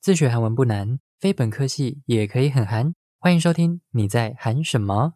自学韩文不难，非本科系也可以很韩。欢迎收听，你在韩什么？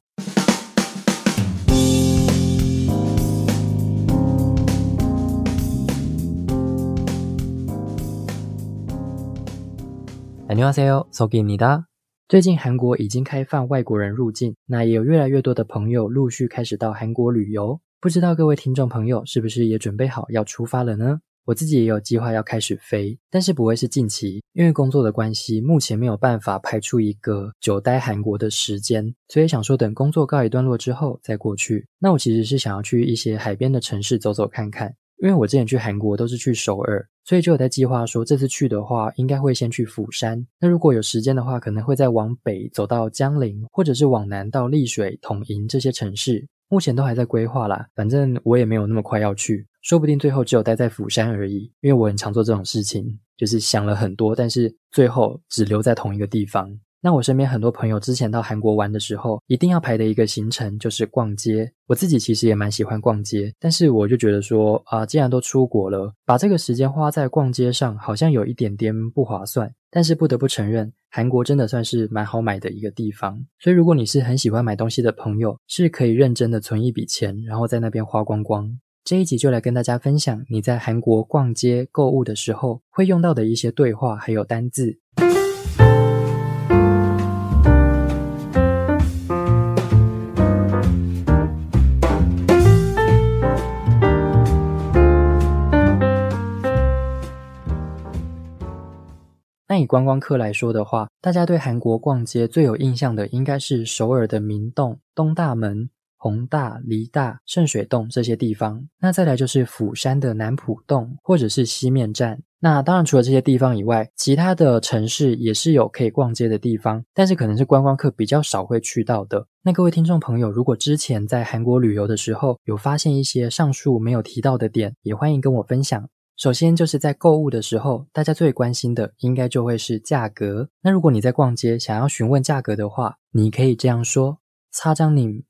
안녕하세요，소개입니다最近韩国已经开放外国人入境，那也有越来越多的朋友陆续开始到韩国旅游。不知道各位听众朋友是不是也准备好要出发了呢？ 我自己也有计划要开始飞，但是不会是近期，因为工作的关系，目前没有办法排出一个久待韩国的时间，所以想说等工作告一段落之后再过去。那我其实是想要去一些海边的城市走走看看，因为我之前去韩国都是去首尔，所以就有在计划说这次去的话，应该会先去釜山。那如果有时间的话，可能会再往北走到江陵，或者是往南到丽水、统营这些城市。目前都还在规划啦，反正我也没有那么快要去。说不定最后只有待在釜山而已，因为我很常做这种事情，就是想了很多，但是最后只留在同一个地方。那我身边很多朋友之前到韩国玩的时候，一定要排的一个行程就是逛街。我自己其实也蛮喜欢逛街，但是我就觉得说啊，既然都出国了，把这个时间花在逛街上，好像有一点点不划算。但是不得不承认，韩国真的算是蛮好买的一个地方。所以如果你是很喜欢买东西的朋友，是可以认真的存一笔钱，然后在那边花光光。这一集就来跟大家分享你在韩国逛街购物的时候会用到的一些对话还有单字。那以观光客来说的话，大家对韩国逛街最有印象的应该是首尔的明洞、东大门。宏大、梨大、圣水洞这些地方，那再来就是釜山的南浦洞或者是西面站。那当然，除了这些地方以外，其他的城市也是有可以逛街的地方，但是可能是观光客比较少会去到的。那各位听众朋友，如果之前在韩国旅游的时候有发现一些上述没有提到的点，也欢迎跟我分享。首先就是在购物的时候，大家最关心的应该就会是价格。那如果你在逛街想要询问价格的话，你可以这样说：擦张你。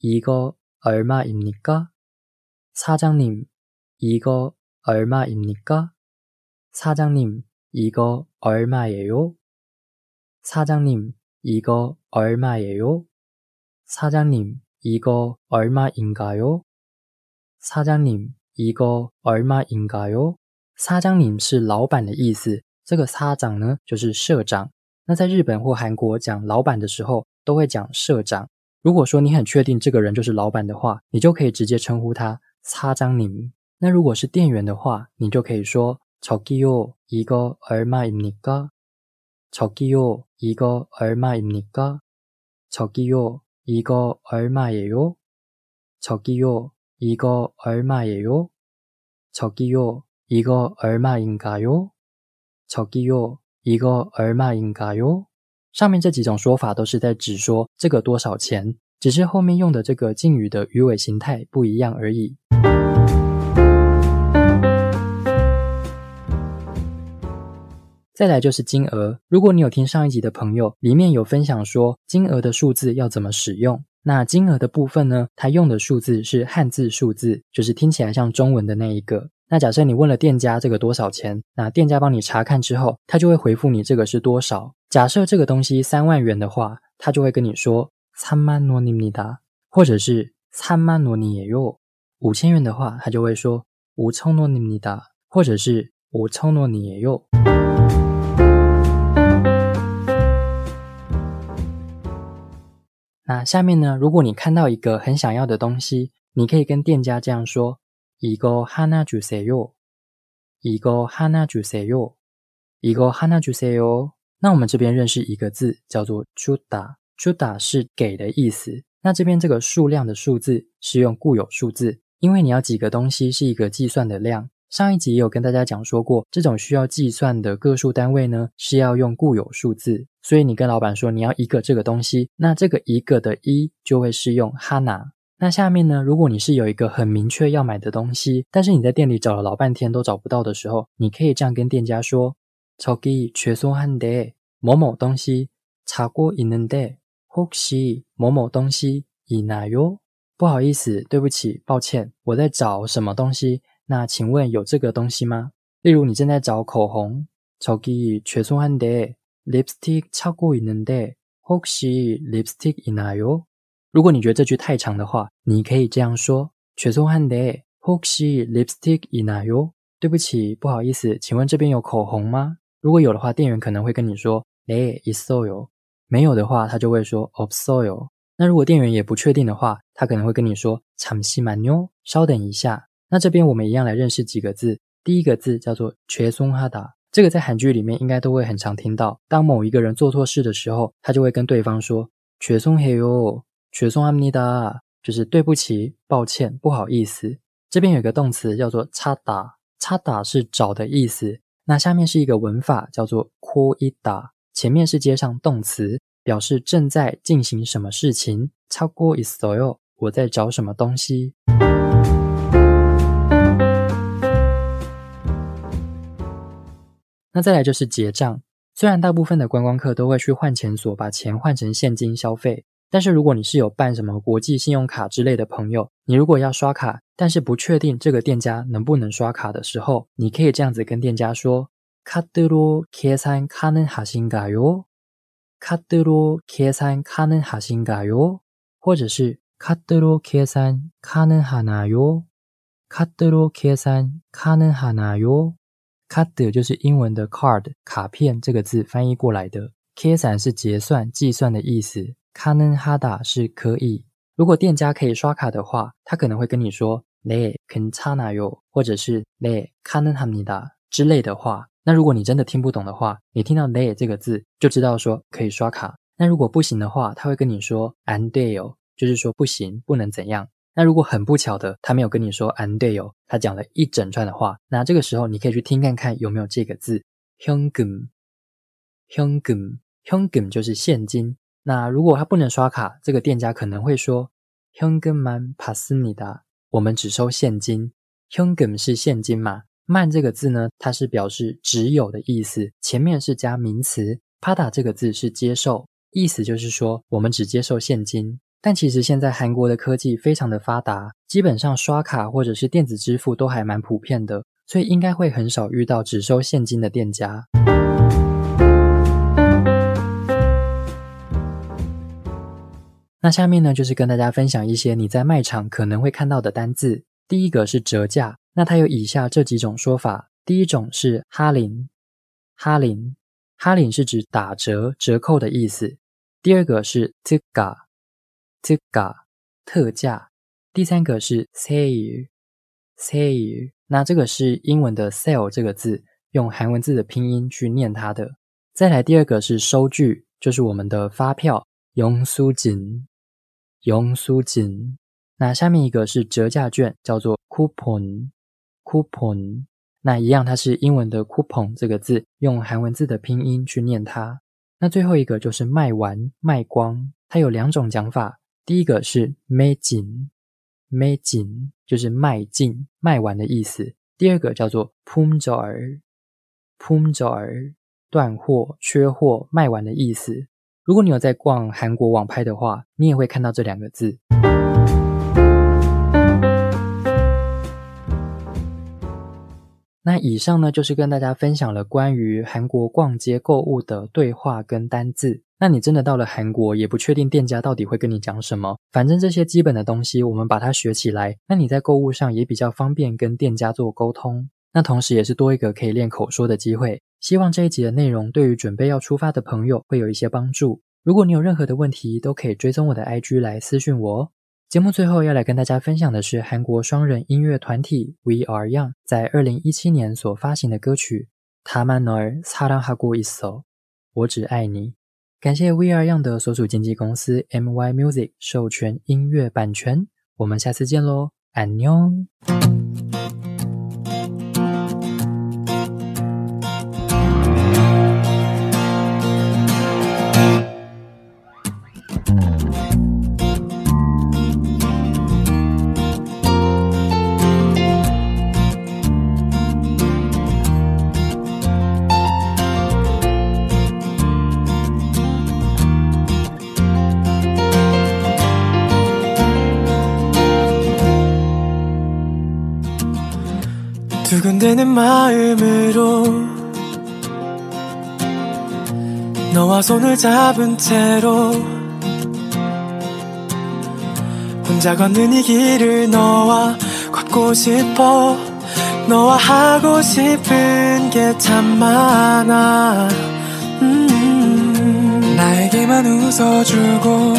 이거얼마입니까사장님이거얼마입니까사장님이거얼마예요사장님이거얼마예요사장님이거얼마인가요사장님이거얼마인가요사장님是老板的意思，这个사장呢就是社长。那在日本或韩国讲老板的时候，都会讲社长。 如果说你很确定这个人就是老板的话，你就可以直接称呼他擦张님那如果是店员的话，你就可以说저기요이거얼마입니까저기요이거얼마입니까저기요이거얼마예요저기요이거얼마예요저기요이거얼마인가요저기요이거얼마인가요 上面这几种说法都是在指说这个多少钱，只是后面用的这个敬语的鱼尾形态不一样而已。再来就是金额，如果你有听上一集的朋友，里面有分享说金额的数字要怎么使用。那金额的部分呢，它用的数字是汉字数字，就是听起来像中文的那一个。那假设你问了店家这个多少钱，那店家帮你查看之后，他就会回复你这个是多少。假设这个东西三万元的话，他就会跟你说三万诺尼米达，或者是三万诺尼也有。五千元的话，他就会说五千诺尼米达，或者是五千诺尼也有。那下面呢，如果你看到一个很想要的东西，你可以跟店家这样说。이거하나주세 요， 이거하나주세 요， 이거하나주세 요。 那我们这边认识一个字叫做주다 주다是给的意思。那这边这个数量的数字是用固有数字，因为你要几个东西是一个计算的量。上一集也有跟大家讲说过，这种需要计算的个数单位呢是要用固有数字。所以你跟老板说你要一个这个东西，那这个一个的一就会是用하나 那下面呢？如果你是有一个很明确要买的东西，但是你在店里找了老半天都找不到的时候，你可以这样跟店家说：“저기최소한데某某东西查过있는 데， 혹시某某东西있나 요？ 不好意思，对不起，抱歉，我在找什么东西？那请问有这个东西吗？例如你正在找口红， 저기죄송한데립스틱찾고있는데혹시립스틱있나요 如果你觉得这句太长的话，你可以这样说：죄송한데혹시립스틱있나요对不起，不好意思，请问这边有口红吗？如果有的话，店员可能会跟你说네있어 요。 没有的话，他就会说없어 요。 那如果店员也不确定的话，他可能会跟你说잠시만 요， 稍等一下。那这边我们一样来认识几个字。第一个字叫做죄송하다，这个在韩剧里面应该都会很常听到。当某一个人做错事的时候，他就会跟对方说죄송해 요。 죄송합니다就是对不起、抱歉、不好意思。这边有个动词叫做찾 다， 찾다是找的意思。那下面是一个文法叫做코있 다， 前面是接上动词，表示正在进行什么事情。찾고있어 요， 我在找什么东西。那再来就是结账。虽然大部分的观光客都会去换钱所把钱换成现金消费。 但是如果你是有办什么国际信用卡之类的朋友，你如果要刷卡，但是不确定这个店家能不能刷卡的时候，你可以这样子跟店家说：카드로계산가능하신가 요？ 카드로계산가능하신가 요？ 或者是카드로계산가능하나 요？ 카드로계산가능하나 요？ 카드就是英文的 card 卡片这个字翻译过来的，계산是结算计算的意思。 卡能哈达是可以，如果店家可以刷卡的话，他可能会跟你说네괜찮아 요， 或者是네카는합니다之类的话。那如果你真的听不懂的话，你听到네这个字就知道说可以刷卡。那如果不行的话，他会跟你说안돼 요， 就是说不行，不能怎样。那如果很不巧的，他没有跟你说안돼 요， 他讲了一整串的话，那这个时候你可以去听看看有没有这个字현금현금현금就是现金。 那如果他不能刷卡，这个店家可能会说현금만받습니다我们只收现金。현금是现金嘛？만这个字呢，它是表示只有的意思，前面是加名词。파다这个字是接受，意思就是说我们只接受现金。但其实现在韩国的科技非常的发达，基本上刷卡或者是电子支付都还蛮普遍的，所以应该会很少遇到只收现金的店家。 那下面呢，就是跟大家分享一些你在卖场可能会看到的单字。第一个是折价，那它有以下这几种说法。第一种是哈林，哈林，哈林是指打折、折扣的意思。第二个是 t g a t g a 特价。第三个是 sale，sale，那这个是英文的 sale 这个字，用韩文字的拼音去念它的。再来第二个是收据，就是我们的发票，用苏锦。用苏锦。那下面一个是折价券，叫做 coupon，coupon。那一样，它是英文的 coupon 这个字，用韩文字的拼音去念它。那最后一个就是卖完、卖光，它有两种讲法。第一个是 making，making 就是卖尽、卖完的意思。第二个叫做 pumjar，pumjar 断货、缺货、卖完的意思。如果你有在逛韩国网拍的话，你也会看到这两个字。那以上呢，就是跟大家分享了关于韩国逛街购物的对话跟单字。那你真的到了韩国，也不确定店家到底会跟你讲什么，反正这些基本的东西，我们把它学起来，那你在购物上也比较方便跟店家做沟通。那同时也是多一个可以练口说的机会。希望这一集的内容对于准备要出发的朋友会有一些帮助。如果你有任何的问题，都可以追踪我的 IG 来私讯我。节目最后要来跟大家分享的是韩国双人音乐团体 We Are Young 在二零一七年所发行的歌曲《타만널사랑하고있어》，我只爱你。感谢 We Are Young 的所属经纪公司 MY Music 授权音乐版权。我们下次见喽，安녕。 두근대는 마음으로 너와 손을 잡은 채로 혼자 걷는 이 길을 너와 걷고 싶어 너와 하고 싶은 게 참 많아. 음. 나에게만 웃어주고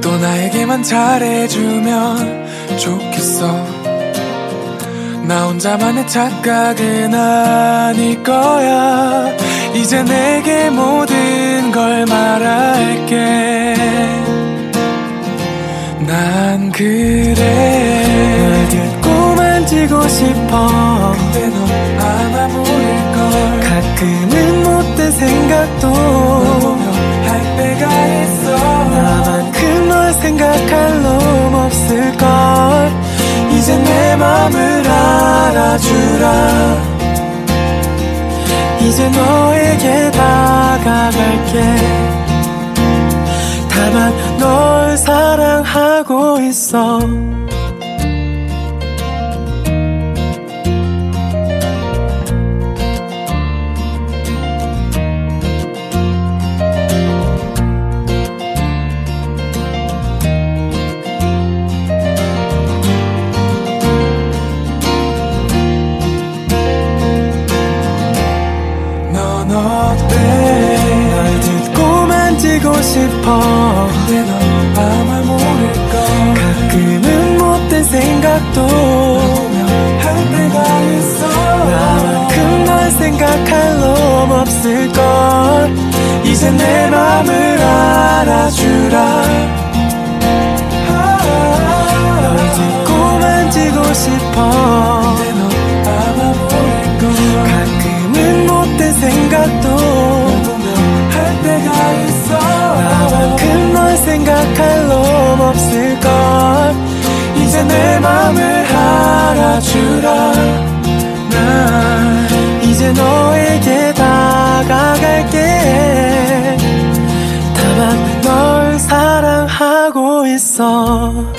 또 나에게만 잘해주면 좋겠어 나 혼자만의 착각은 아닐 거야. 이제 내게 모든 걸 말할게. 난 그래. 널 듣고 만 지고 싶어. 근데 넌 아마 모를걸. 가끔은 못된 생각도 할 때가 있어. 나만큼 널 생각할 놈 없을걸. 이제 내 맘을 알아주라. 이제 너에게 다가갈게. 다만 널 사랑하고 있어 없을걸. 이제 내 맘을 알아주라. 널 듣고 만지고 싶어. 생각도 할 때가 있어. 나만큼 널 생각할 놈 없을걸. 이제 내 맘을 알아주라 있어.